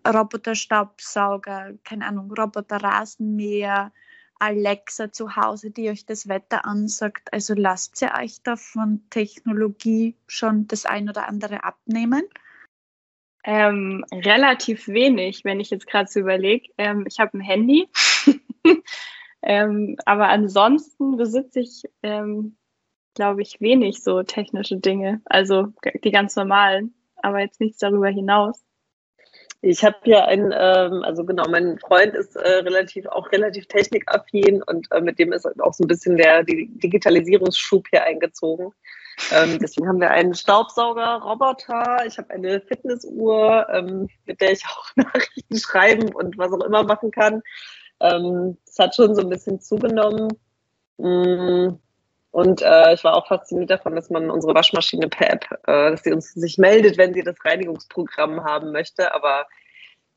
Roboterstaubsauger, keine Ahnung, Roboterrasenmäher, Alexa zu Hause, die euch das Wetter ansagt. Also lasst ihr euch da von Technologie schon das ein oder andere abnehmen? Ähm, relativ wenig, wenn ich jetzt gerade so überlege. Ähm, ich habe ein Handy, <laughs> ähm, aber ansonsten besitze ich, ähm, glaube ich, wenig so technische Dinge. Also die ganz normalen, aber jetzt nichts darüber hinaus. Ich habe ja ein, ähm, also genau, mein Freund ist äh, relativ auch relativ technikaffin und äh, mit dem ist auch so ein bisschen der Digitalisierungsschub hier eingezogen. Ähm, deswegen haben wir einen Staubsauger-Roboter. Ich habe eine Fitnessuhr, ähm, mit der ich auch <laughs> Nachrichten schreiben und was auch immer machen kann. Ähm, das hat schon so ein bisschen zugenommen. Mm. Und äh, ich war auch fasziniert davon, dass man unsere Waschmaschine per App, äh, dass sie uns sich meldet, wenn sie das Reinigungsprogramm haben möchte. Aber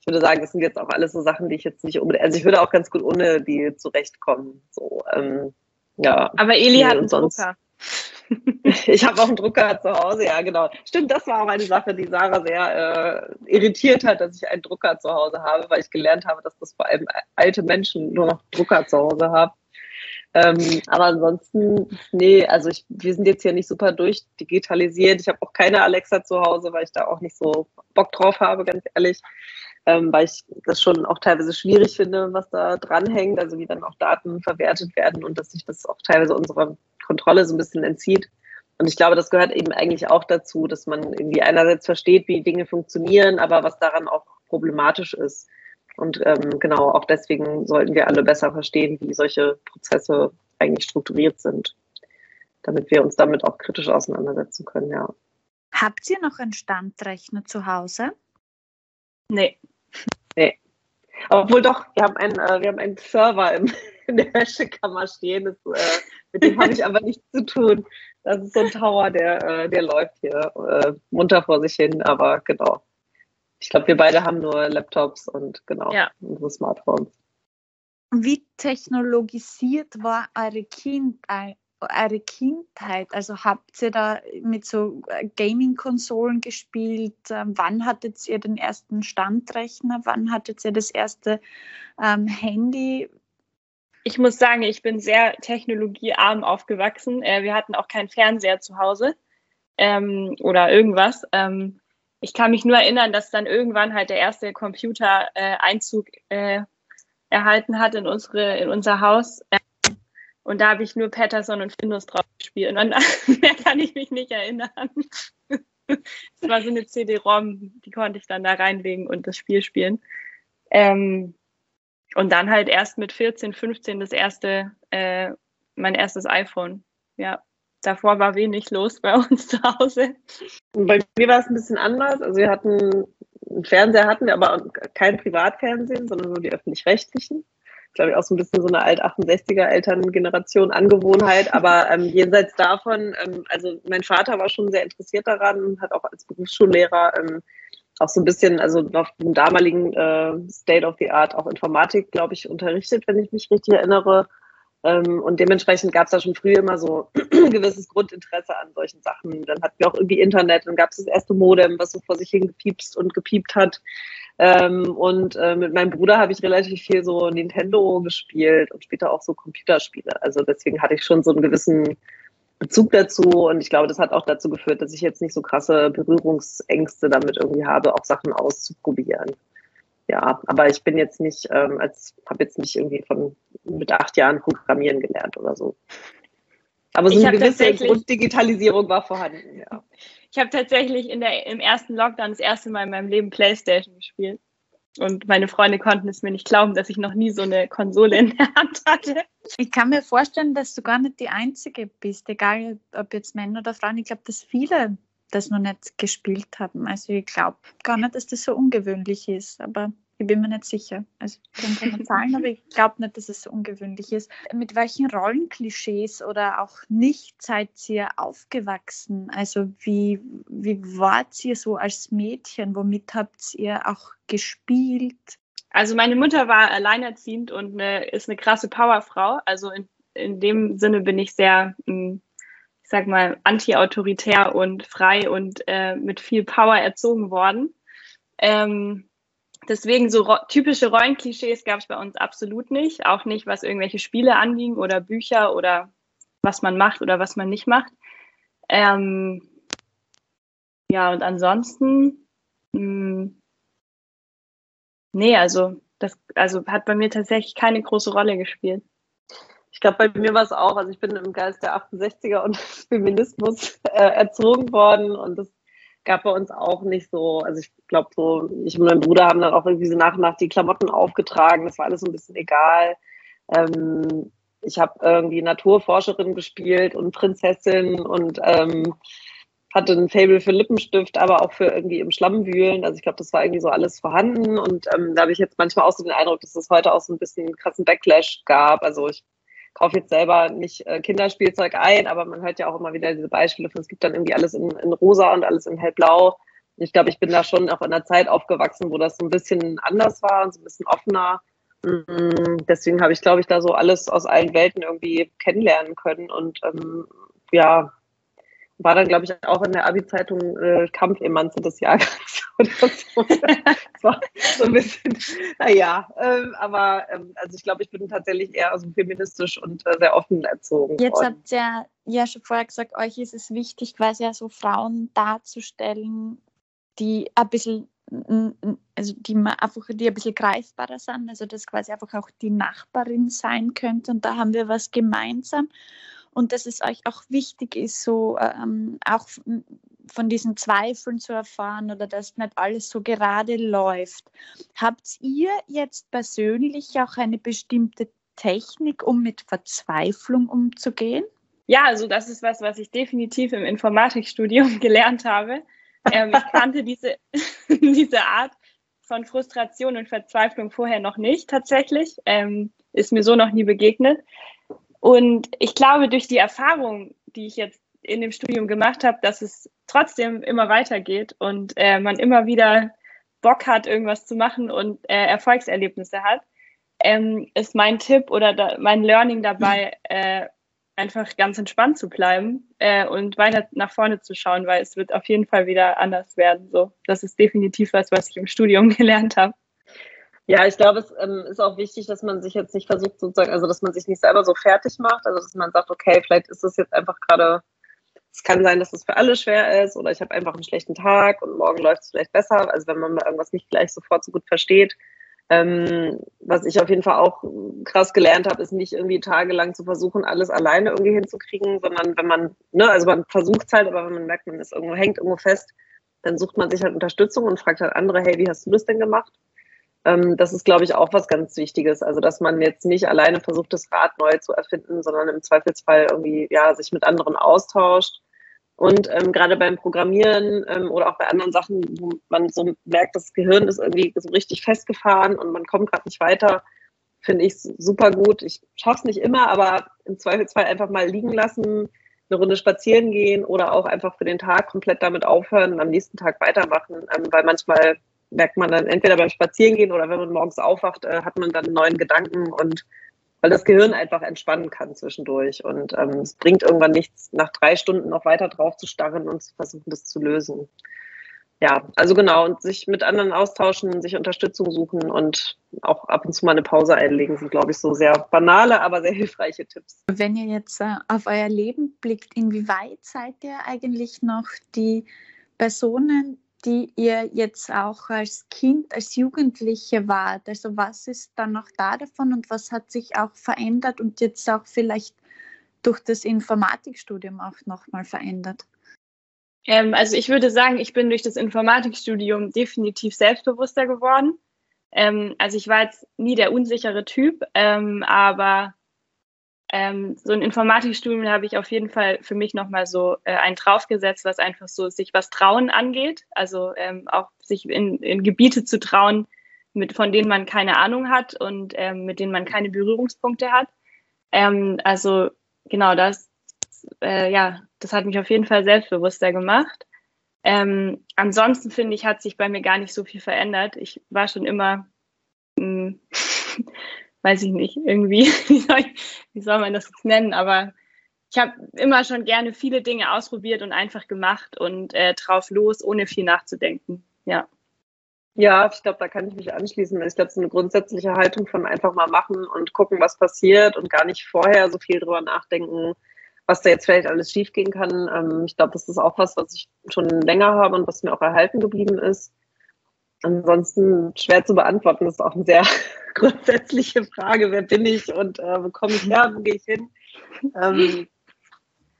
ich würde sagen, das sind jetzt auch alles so Sachen, die ich jetzt nicht unbedingt, also ich würde auch ganz gut ohne die zurechtkommen. So, ähm, ja. Aber Eli hat einen sonst, Drucker. <laughs> ich habe auch einen Drucker zu Hause, ja, genau. Stimmt, das war auch eine Sache, die Sarah sehr äh, irritiert hat, dass ich einen Drucker zu Hause habe, weil ich gelernt habe, dass das vor allem alte Menschen nur noch Drucker zu Hause haben. Ähm, aber ansonsten, nee, also ich, wir sind jetzt hier nicht super durchdigitalisiert. Ich habe auch keine Alexa zu Hause, weil ich da auch nicht so Bock drauf habe, ganz ehrlich. Ähm, weil ich das schon auch teilweise schwierig finde, was da dranhängt, also wie dann auch Daten verwertet werden und dass sich das auch teilweise unserer Kontrolle so ein bisschen entzieht. Und ich glaube, das gehört eben eigentlich auch dazu, dass man irgendwie einerseits versteht, wie Dinge funktionieren, aber was daran auch problematisch ist. Und ähm, genau, auch deswegen sollten wir alle besser verstehen, wie solche Prozesse eigentlich strukturiert sind, damit wir uns damit auch kritisch auseinandersetzen können, ja. Habt ihr noch einen Standrechner zu Hause? Nee. Nee. Obwohl doch, wir haben einen, äh, wir haben einen Server im, <laughs> in der Wäschekammer stehen. Das, äh, mit dem habe ich aber nichts zu tun. Das ist so ein Tower, der, äh, der läuft hier äh, munter vor sich hin, aber genau. Ich glaube, wir beide haben nur Laptops und genau ja. unsere Smartphones. Wie technologisiert war eure, kind, eure Kindheit? Also habt ihr da mit so äh, Gaming-Konsolen gespielt? Ähm, wann hattet ihr den ersten Standrechner? Wann hattet ihr das erste ähm, Handy? Ich muss sagen, ich bin sehr technologiearm aufgewachsen. Äh, wir hatten auch keinen Fernseher zu Hause ähm, oder irgendwas. Ähm, ich kann mich nur erinnern, dass dann irgendwann halt der erste Computer äh, Einzug äh, erhalten hat in unsere in unser Haus. Und da habe ich nur Patterson und Findus drauf gespielt. Und <laughs> mehr kann ich mich nicht erinnern. <laughs> Es war so eine CD-ROM, die konnte ich dann da reinlegen und das Spiel spielen. Ähm, und dann halt erst mit 14, 15 das erste, äh, mein erstes iPhone. Ja davor war wenig los bei uns zu Hause. Bei mir war es ein bisschen anders. Also wir hatten einen Fernseher hatten wir, aber kein Privatfernsehen, sondern nur die öffentlich-rechtlichen. Glaube ich auch so ein bisschen so eine alt 68er Elterngeneration Angewohnheit. Aber ähm, jenseits davon, ähm, also mein Vater war schon sehr interessiert daran, hat auch als Berufsschullehrer ähm, auch so ein bisschen, also auf dem damaligen äh, State of the Art auch Informatik, glaube ich, unterrichtet, wenn ich mich richtig erinnere. Ähm, und dementsprechend gab es da schon früher immer so ein <clears throat> gewisses Grundinteresse an solchen Sachen. Dann hatten wir auch irgendwie Internet, dann gab es das erste Modem, was so vor sich hin gepiepst und gepiept hat. Ähm, und äh, mit meinem Bruder habe ich relativ viel so Nintendo gespielt und später auch so Computerspiele. Also deswegen hatte ich schon so einen gewissen Bezug dazu und ich glaube, das hat auch dazu geführt, dass ich jetzt nicht so krasse Berührungsängste damit irgendwie habe, auch Sachen auszuprobieren. ja, aber ich bin jetzt nicht, ähm, als habe jetzt nicht irgendwie von mit acht Jahren Programmieren gelernt oder so. Aber so eine gewisse Grunddigitalisierung war vorhanden, ja. Ich habe tatsächlich in der, im ersten Lockdown das erste Mal in meinem Leben Playstation gespielt. Und meine Freunde konnten es mir nicht glauben, dass ich noch nie so eine Konsole in der Hand hatte. Ich kann mir vorstellen, dass du gar nicht die Einzige bist, egal ob jetzt Männer oder Frauen. Ich glaube, dass viele das noch nicht gespielt haben. Also ich glaube gar nicht, dass das so ungewöhnlich ist, aber ich bin mir nicht sicher. Also ich kann keine Zahlen, aber ich glaube nicht, dass es so ungewöhnlich ist. Mit welchen Rollenklischees oder auch nicht seid ihr aufgewachsen? Also wie, wie wart ihr so als Mädchen? Womit habt ihr auch gespielt? Also meine Mutter war alleinerziehend und eine, ist eine krasse Powerfrau. Also in, in dem Sinne bin ich sehr, hm, ich sag mal, anti-autoritär und frei und äh, mit viel Power erzogen worden. Ähm, Deswegen so ro typische Rollenklischees gab es bei uns absolut nicht. Auch nicht, was irgendwelche Spiele anging oder Bücher oder was man macht oder was man nicht macht. Ähm, ja, und ansonsten, mh, hm, nee, also das also hat bei mir tatsächlich keine große Rolle gespielt. Ich glaube, bei mir war es auch, also ich bin im Geist der 68er und <laughs> Feminismus äh, erzogen worden und das gab bei uns auch nicht so, also ich glaube so, ich und mein Bruder haben dann auch irgendwie so nach und nach die Klamotten aufgetragen, das war alles so ein bisschen egal. Ähm, ich habe irgendwie Naturforscherin gespielt und Prinzessin und ähm, hatte ein Fable für Lippenstift, aber auch für irgendwie im Schlamm wühlen. Also ich glaube, das war irgendwie so alles vorhanden und ähm, da habe ich jetzt manchmal auch so den Eindruck, dass es heute auch so ein bisschen krassen Backlash gab. Also ich kaufe jetzt selber nicht äh, Kinderspielzeug ein, aber man hört ja auch immer wieder diese Beispiele von, es gibt dann irgendwie alles in, in rosa und alles in hellblau. Ich glaube, ich bin da schon auch in einer Zeit aufgewachsen, wo das so ein bisschen anders war und so ein bisschen offener. Mm, deswegen habe ich, glaube ich, da so alles aus allen Welten irgendwie kennenlernen können und ähm, ja, war dann, glaube ich, auch in der Abi-Zeitung äh, Kampfemanze des Jahrgangs <laughs> oder so. das war so ein bisschen, naja, ähm, aber ähm, also ich glaube, ich bin tatsächlich eher so feministisch und äh, sehr offen erzogen. Jetzt worden. habt ihr ja schon vorher gesagt, euch ist es wichtig, quasi ja so Frauen darzustellen, die ein bisschen also die einfach die ein bisschen greifbarer sind, also das quasi einfach auch die Nachbarin sein könnte und da haben wir was gemeinsam und dass es euch auch wichtig ist, so ähm, auch von diesen Zweifeln zu erfahren oder dass nicht alles so gerade läuft. Habt ihr jetzt persönlich auch eine bestimmte Technik, um mit Verzweiflung umzugehen? Ja, also das ist was, was ich definitiv im Informatikstudium <laughs> gelernt habe. Ähm, ich kannte diese, <laughs> diese Art von Frustration und Verzweiflung vorher noch nicht tatsächlich. Ähm, ist mir so noch nie begegnet. Und ich glaube, durch die Erfahrung, die ich jetzt in dem Studium gemacht habe, dass es trotzdem immer weitergeht und äh, man immer wieder Bock hat, irgendwas zu machen und äh, Erfolgserlebnisse hat, ähm, ist mein Tipp oder da, mein Learning dabei, äh, einfach ganz entspannt zu bleiben äh, und weiter nach vorne zu schauen, weil es wird auf jeden Fall wieder anders werden. So, das ist definitiv was, was ich im Studium <laughs> gelernt habe. Ja, ich glaube, es ähm, ist auch wichtig, dass man sich jetzt nicht versucht, sozusagen, also dass man sich nicht selber so fertig macht, also dass man sagt, okay, vielleicht ist es jetzt einfach gerade, es kann sein, dass es für alle schwer ist oder ich habe einfach einen schlechten Tag und morgen läuft es vielleicht besser. Also wenn man mal irgendwas nicht gleich sofort so gut versteht. Ähm, was ich auf jeden Fall auch krass gelernt habe, ist nicht irgendwie tagelang zu versuchen, alles alleine irgendwie hinzukriegen, sondern wenn man, ne, also man versucht es halt, aber wenn man merkt, man ist irgendwo, hängt irgendwo fest, dann sucht man sich halt Unterstützung und fragt halt andere, hey, wie hast du das denn gemacht? Ähm, das ist, glaube ich, auch was ganz Wichtiges. Also, dass man jetzt nicht alleine versucht, das Rad neu zu erfinden, sondern im Zweifelsfall irgendwie, ja, sich mit anderen austauscht. Und ähm, gerade beim Programmieren ähm, oder auch bei anderen Sachen, wo man so merkt, das Gehirn ist irgendwie so richtig festgefahren und man kommt gerade nicht weiter, finde ich super gut. Ich schaffe es nicht immer, aber im Zweifelsfall einfach mal liegen lassen, eine Runde spazieren gehen oder auch einfach für den Tag komplett damit aufhören und am nächsten Tag weitermachen, ähm, weil manchmal merkt man dann entweder beim Spazierengehen oder wenn man morgens aufwacht, äh, hat man dann neuen Gedanken und weil das Gehirn einfach entspannen kann zwischendurch. Und ähm, es bringt irgendwann nichts, nach drei Stunden noch weiter drauf zu starren und zu versuchen, das zu lösen. Ja, also genau, und sich mit anderen austauschen, sich Unterstützung suchen und auch ab und zu mal eine Pause einlegen, sind, glaube ich, so sehr banale, aber sehr hilfreiche Tipps. Wenn ihr jetzt äh, auf euer Leben blickt, inwieweit seid ihr eigentlich noch die Personen, die ihr jetzt auch als Kind, als Jugendliche wart? Also was ist dann noch da davon und was hat sich auch verändert und jetzt auch vielleicht durch das Informatikstudium auch nochmal verändert? Ähm, also ich würde sagen, ich bin durch das Informatikstudium definitiv selbstbewusster geworden. Ähm, also ich war jetzt nie der unsichere Typ, ähm, aber ähm, so ein Informatikstudium habe ich auf jeden Fall für mich nochmal so äh, einen draufgesetzt, was einfach so sich was trauen angeht. Also ähm, auch sich in, in Gebiete zu trauen, mit, von denen man keine Ahnung hat und ähm, mit denen man keine Berührungspunkte hat. Ähm, also genau das, äh, ja, das hat mich auf jeden Fall selbstbewusster gemacht. Ähm, ansonsten finde ich, hat sich bei mir gar nicht so viel verändert. Ich war schon immer, mh, hm, <laughs> weiß ich nicht, irgendwie, <laughs> wie soll, wie soll man das jetzt nennen, aber ich habe immer schon gerne viele Dinge ausprobiert und einfach gemacht und äh, drauf los, ohne viel nachzudenken. Ja. Ja, ich glaube, da kann ich mich anschließen. Ich glaube, es ist eine grundsätzliche Haltung von einfach mal machen und gucken, was passiert und gar nicht vorher so viel drüber nachdenken, was da jetzt vielleicht alles schiefgehen kann. Ähm, ich glaube, das ist auch was, was ich schon länger habe und was mir auch erhalten geblieben ist. Ansonsten schwer zu beantworten, das ist auch eine sehr <laughs> grundsätzliche Frage. Wer bin ich und äh, wo komme ich her, wo gehe ich hin? Ähm,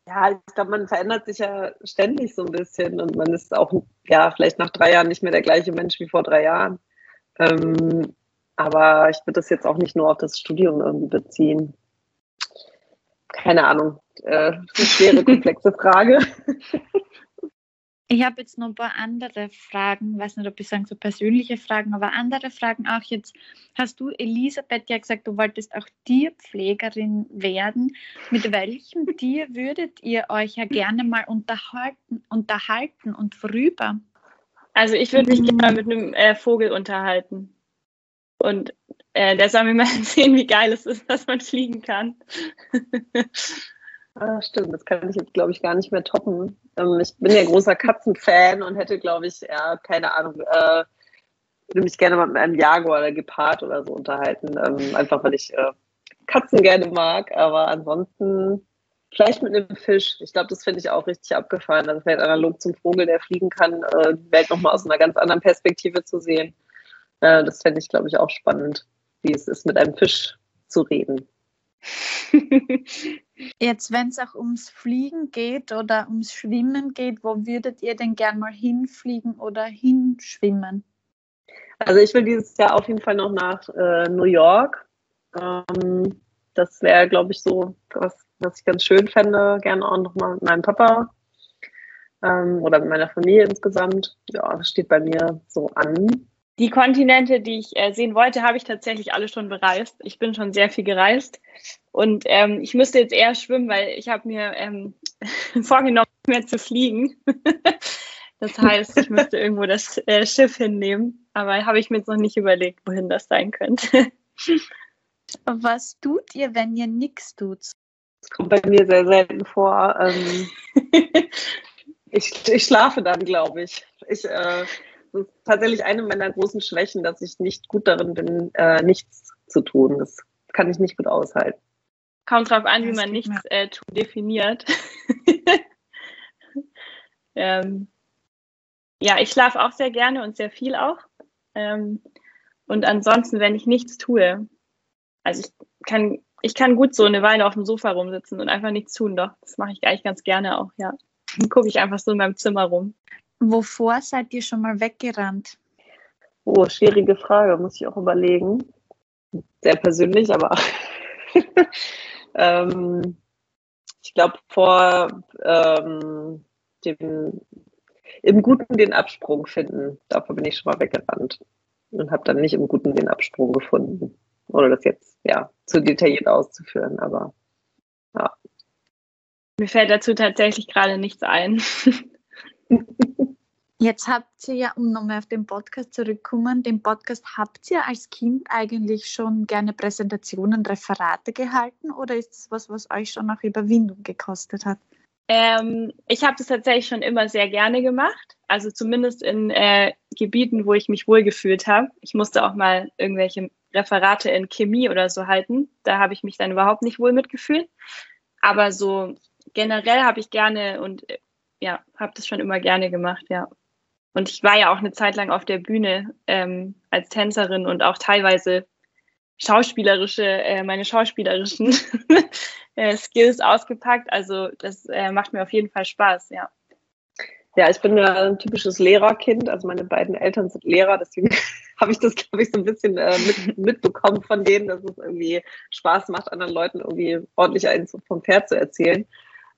ja, ich glaube, man verändert sich ja ständig so ein bisschen und man ist auch, ja, vielleicht nach drei Jahren nicht mehr der gleiche Mensch wie vor drei Jahren. Ähm, aber ich würde das jetzt auch nicht nur auf das Studium irgendwie beziehen. Keine Ahnung. Äh, eine schwere, <laughs> komplexe Frage. <laughs> Ich habe jetzt noch ein paar andere Fragen, weiß nicht, ob ich sagen so persönliche Fragen, aber andere Fragen auch jetzt. Hast du, Elisabeth, ja gesagt, du wolltest auch Tierpflegerin werden. Mit welchem <laughs> Tier würdet ihr euch ja gerne mal unterhalten, unterhalten und worüber? Also ich würde mich mhm. gerne mit einem äh, Vogel unterhalten. Und äh, der soll mir mal <laughs> sehen, wie geil es ist, dass man fliegen kann. <laughs> Ah, stimmt, das kann ich jetzt, glaube ich, gar nicht mehr toppen. Ähm, ich bin ja großer Katzenfan und hätte, glaube ich, ja, keine Ahnung, äh, würde mich gerne mit einem Jaguar oder Gepard oder so unterhalten. Ähm, einfach weil ich äh, Katzen gerne mag, aber ansonsten vielleicht mit einem Fisch. Ich glaube, das finde ich auch richtig abgefahren. Also vielleicht analog zum Vogel, der fliegen kann, äh, die Welt nochmal aus einer ganz anderen Perspektive zu sehen. Äh, das fände ich, glaube ich, auch spannend, wie es ist, mit einem Fisch zu reden. <laughs> Jetzt, wenn es auch ums Fliegen geht oder ums Schwimmen geht, wo würdet ihr denn gern mal hinfliegen oder hinschwimmen? Also ich will dieses Jahr auf jeden Fall noch nach äh, New York. Ähm, das wäre, glaube ich, so was, was ich ganz schön fände. Gerne auch noch mal mit meinem Papa ähm, oder mit meiner Familie insgesamt. Ja, das steht bei mir so an. Die Kontinente, die ich äh, sehen wollte, habe ich tatsächlich alle schon bereist. Ich bin schon sehr viel gereist. Und ähm, ich müsste jetzt eher schwimmen, weil ich habe mir ähm, <laughs> vorgenommen, mehr zu fliegen. <laughs> das heißt, ich müsste irgendwo das äh, Schiff hinnehmen. Aber habe ich mir jetzt noch nicht überlegt, wohin das sein könnte. <laughs> Was tut ihr, wenn ihr nichts tut? Das kommt bei mir sehr selten vor. Ähm, ich, ich schlafe dann, glaube ich. Ich äh, ist tatsächlich eine meiner großen Schwächen, dass ich nicht gut darin bin, äh, nichts zu tun. Das kann ich nicht gut aushalten. Kommt drauf an, wie man nichts äh, definiert. <laughs> ähm, ja, ich schlafe auch sehr gerne und sehr viel auch. Ähm, und ansonsten, wenn ich nichts tue, also ich kann, ich kann gut so eine Weile auf dem Sofa rumsitzen und einfach nichts tun, doch. Das mache ich eigentlich ganz gerne auch, ja. Dann gucke ich einfach so in meinem Zimmer rum. Wovor seid ihr schon mal weggerannt? Oh, schwierige Frage, muss ich auch überlegen. Sehr persönlich, aber <laughs> ähm, ich glaube vor ähm, dem im Guten den Absprung finden. Davor bin ich schon mal weggerannt und habe dann nicht im Guten den Absprung gefunden. Ohne das jetzt ja zu detailliert auszuführen, aber ja. Mir fällt dazu tatsächlich gerade nichts ein. <laughs> Jetzt habt ihr ja, um nochmal auf den Podcast zurückzukommen, den Podcast habt ihr als Kind eigentlich schon gerne Präsentationen, Referate gehalten oder ist es was, was euch schon nach Überwindung gekostet hat? Ähm, ich habe das tatsächlich schon immer sehr gerne gemacht, also zumindest in äh, Gebieten, wo ich mich wohlgefühlt habe. Ich musste auch mal irgendwelche Referate in Chemie oder so halten. Da habe ich mich dann überhaupt nicht wohl mitgefühlt. Aber so generell habe ich gerne und ja, habe das schon immer gerne gemacht, ja. Und ich war ja auch eine Zeit lang auf der Bühne ähm, als Tänzerin und auch teilweise schauspielerische, äh, meine schauspielerischen <laughs> äh, Skills ausgepackt. Also das äh, macht mir auf jeden Fall Spaß, ja. Ja, ich bin ja ein typisches Lehrerkind. Also meine beiden Eltern sind Lehrer, deswegen <laughs> habe ich das, glaube ich, so ein bisschen äh, mit, <laughs> mitbekommen von denen, dass es irgendwie Spaß macht, anderen Leuten irgendwie ordentlich eins vom Pferd zu erzählen.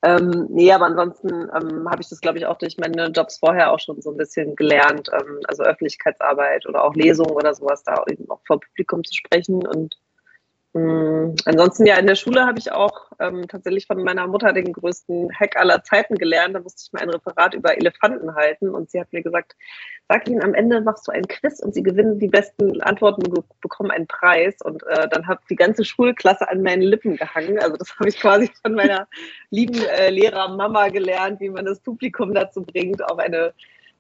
Ähm, nee, aber ansonsten ähm, habe ich das, glaube ich, auch durch meine Jobs vorher auch schon so ein bisschen gelernt. Ähm, also Öffentlichkeitsarbeit oder auch Lesungen oder sowas, da eben auch vor Publikum zu sprechen und ansonsten ja, in der Schule habe ich auch ähm, tatsächlich von meiner Mutter den größten Hack aller Zeiten gelernt. Da musste ich mal ein Referat über Elefanten halten und sie hat mir gesagt, sag ihnen, am Ende machst du ein Quiz und sie gewinnen die besten Antworten und bekommen einen Preis. Und äh, dann hat die ganze Schulklasse an meinen Lippen gehangen. Also das <laughs> habe ich quasi von meiner lieben äh, Lehrer Mama gelernt, wie man das Publikum dazu bringt, auf eine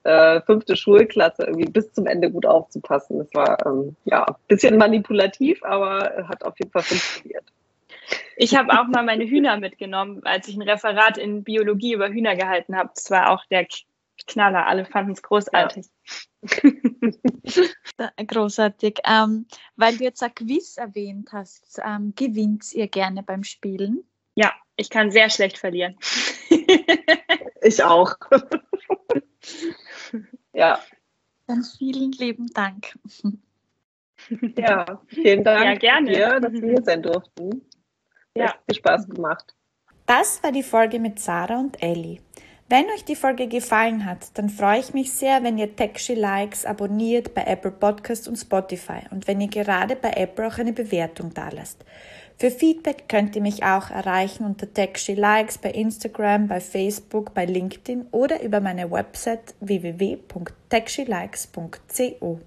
äh, fünfte Schulklasse irgendwie bis zum Ende gut aufzupassen. Das war ähm, ja ein bisschen manipulativ, aber hat auf jeden Fall funktioniert. Ich habe auch mal meine Hühner mitgenommen, als ich ein Referat in Biologie über Hühner gehalten habe. Das war auch der Knaller. Alle fanden es großartig. Ja. <laughs> großartig. Ähm, weil du jetzt ein Quiz erwähnt hast, ähm, gewinnt ihr gerne beim Spielen? Ja, ich kann sehr schlecht verlieren. ich auch. <laughs> <laughs> Ja. Dann vielen lieben Dank. <laughs> Ja, vielen Dank ja, gerne. Dir, dass wir hier sein durften. Ja. Hat viel Spaß gemacht. Das war die Folge mit Sarah und Ellie. Wenn euch die Folge gefallen hat, dann freue ich mich sehr, wenn ihr Techshi Likes abonniert bei Apple Podcast und Spotify und wenn ihr gerade bei Apple auch eine Bewertung dalasst. Für Feedback könnt ihr mich auch erreichen unter Techshi Likes bei Instagram, bei Facebook, bei LinkedIn oder über meine Website www.techshilikes.co.